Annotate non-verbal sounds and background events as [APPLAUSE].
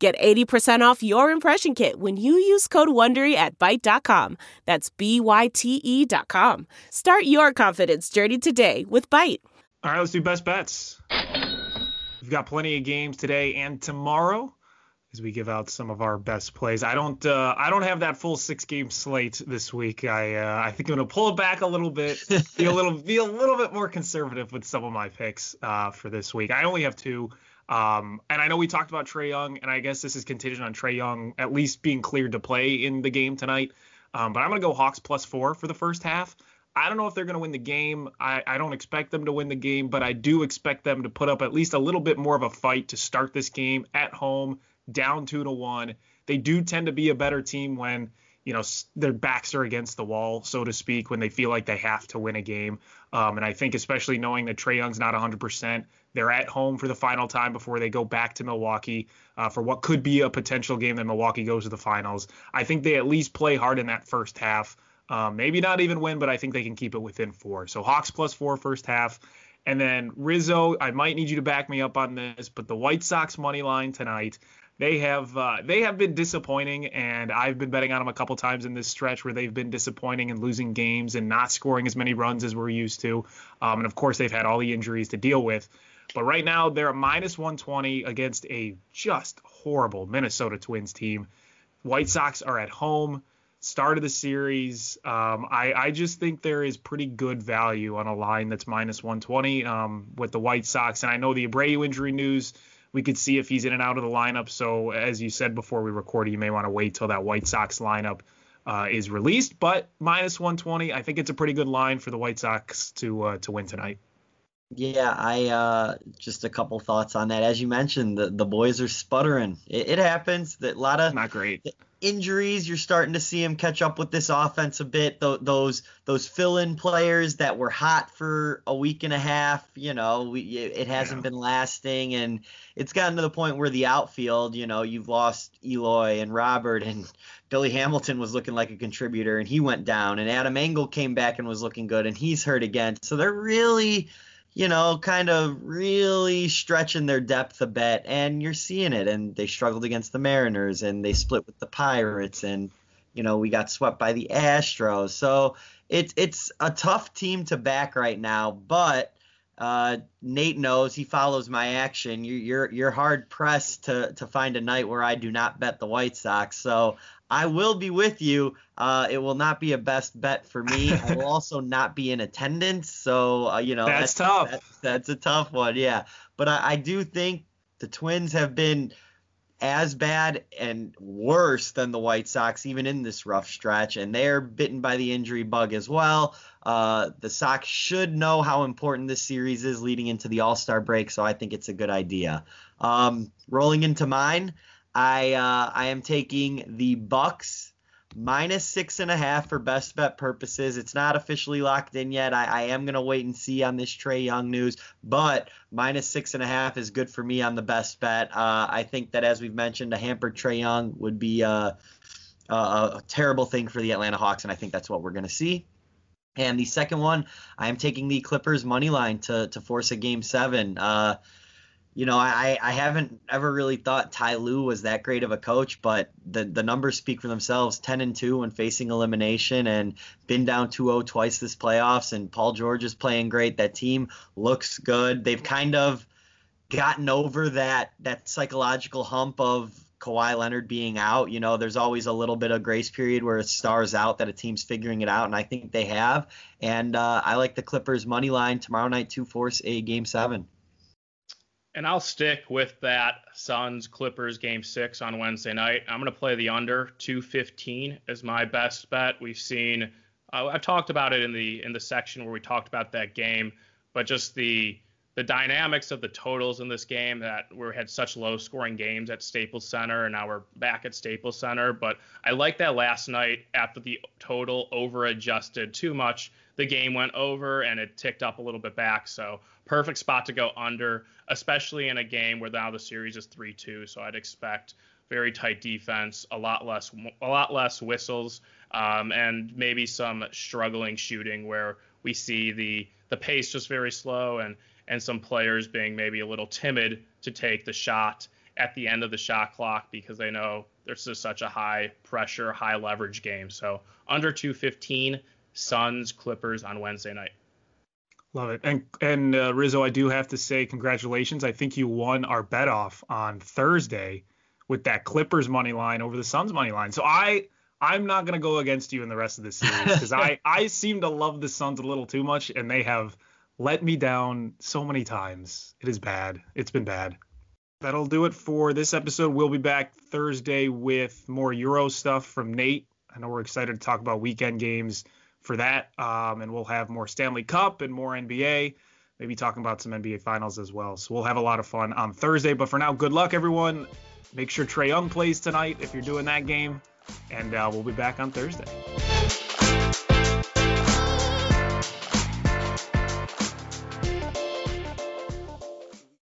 Get 80% off your impression kit when you use code WONDERY at Byte.com. That's B-Y-T-E dot com. Start your confidence journey today with Byte. All right, let's do best bets. We've got plenty of games today and tomorrow as we give out some of our best plays. I don't uh, I don't have that full six game slate this week. I uh, I think I'm gonna pull it back a little bit, be a little be a little bit more conservative with some of my picks uh, for this week. I only have two. Um, and I know we talked about Trae Young, and I guess this is contingent on Trae Young at least being cleared to play in the game tonight. Um, but I'm going to go Hawks plus four for the first half. I don't know if they're going to win the game. I, I, don't expect them to win the game, but I do expect them to put up at least a little bit more of a fight to start this game at home, down two to one. They do tend to be a better team when you know their backs are against the wall, so to speak, when they feel like they have to win a game. Um, and I think especially knowing that Trae Young's not 100%, they're at home for the final time before they go back to Milwaukee uh, for what could be a potential game that Milwaukee goes to the finals. I think they at least play hard in that first half. Um, maybe not even win, but I think they can keep it within four. So Hawks plus four first half. And then Rizzo, I might need you to back me up on this, but the White Sox money line tonight, they have uh, they have been disappointing, and I've been betting on them a couple times in this stretch where they've been disappointing and losing games and not scoring as many runs as we're used to. Um, and of course, they've had all the injuries to deal with. But right now, they're a minus 120 against a just horrible Minnesota Twins team. White Sox are at home. Start of the series. Um, I, I just think there is pretty good value on a line that's minus 120 um, with the White Sox. And I know the Abreu injury news, we could see if he's in and out of the lineup. So, as you said before we recorded, you may want to wait till that White Sox lineup uh, is released. But minus 120, I think it's a pretty good line for the White Sox to uh, to win tonight. Yeah, I uh, just a couple thoughts on that. As you mentioned, the, the boys are sputtering. It, it happens. That a lot of not great injuries. You're starting to see them catch up with this offense a bit. Th- those those fill-in players that were hot for a week and a half. You know, we, it hasn't yeah. been lasting, and it's gotten to the point where the outfield. You know, you've lost Eloy and Robert, and Billy Hamilton was looking like a contributor, and he went down, and Adam Engel came back and was looking good, and he's hurt again. So they're really you know, kind of really stretching their depth a bit, and you're seeing it. And they struggled against the Mariners, and they split with the Pirates, and you know, we got swept by the Astros. So it's it's a tough team to back right now, but uh, Nate knows he follows my action. You're you're, you're hard pressed to to find a night where I do not bet the White Sox. So I will be with you. Uh, it will not be a best bet for me. I will [LAUGHS] also not be in attendance, so uh, you know that's, that's tough. That's, that's, a tough one, yeah. But I, I do think the Twins have been as bad and worse than the White Sox, even in this rough stretch, and they're bitten by the injury bug as well. Uh, the Sox should know how important this series is leading into the All Star break, so I think it's a good idea. Um, rolling into mine. I uh, I am taking the Bucks minus six and a half for best bet purposes. It's not officially locked in yet. I, I am gonna wait and see on this Trae Young news, but minus six and a half is good for me on the best bet. Uh, I think that as we've mentioned, a hampered Trae Young would be uh, a, a terrible thing for the Atlanta Hawks, and I think that's what we're gonna see. And the second one, I am taking the Clippers money line to to force a game seven. Uh, you know, I, I haven't ever really thought Ty Lue was that great of a coach, but the, the numbers speak for themselves 10 and 2 when facing elimination and been down 2 0 twice this playoffs. And Paul George is playing great. That team looks good. They've kind of gotten over that, that psychological hump of Kawhi Leonard being out. You know, there's always a little bit of grace period where it stars out that a team's figuring it out, and I think they have. And uh, I like the Clippers money line tomorrow night to force a game seven. And I'll stick with that Suns Clippers game six on Wednesday night. I'm going to play the under 215 as my best bet. We've seen, uh, I've talked about it in the in the section where we talked about that game, but just the the dynamics of the totals in this game that we had such low scoring games at Staples Center and now we're back at Staples Center. But I like that last night after the total over adjusted too much, the game went over and it ticked up a little bit back. So perfect spot to go under, especially in a game where now the series is 3-2. So I'd expect very tight defense, a lot less a lot less whistles, um, and maybe some struggling shooting where we see the the pace just very slow and and some players being maybe a little timid to take the shot at the end of the shot clock because they know there's just such a high pressure, high leverage game. So under 215, Suns Clippers on Wednesday night. Love it. And and uh, Rizzo, I do have to say congratulations. I think you won our bet off on Thursday with that Clippers money line over the Suns money line. So I I'm not gonna go against you in the rest of the series because I [LAUGHS] I seem to love the Suns a little too much and they have let me down so many times. It is bad. It's been bad. That'll do it for this episode. We'll be back Thursday with more Euro stuff from Nate. I know we're excited to talk about weekend games for that. Um, and we'll have more Stanley Cup and more NBA, maybe talking about some NBA finals as well. So we'll have a lot of fun on Thursday. But for now, good luck, everyone. Make sure Trae Young plays tonight if you're doing that game. And uh, we'll be back on Thursday.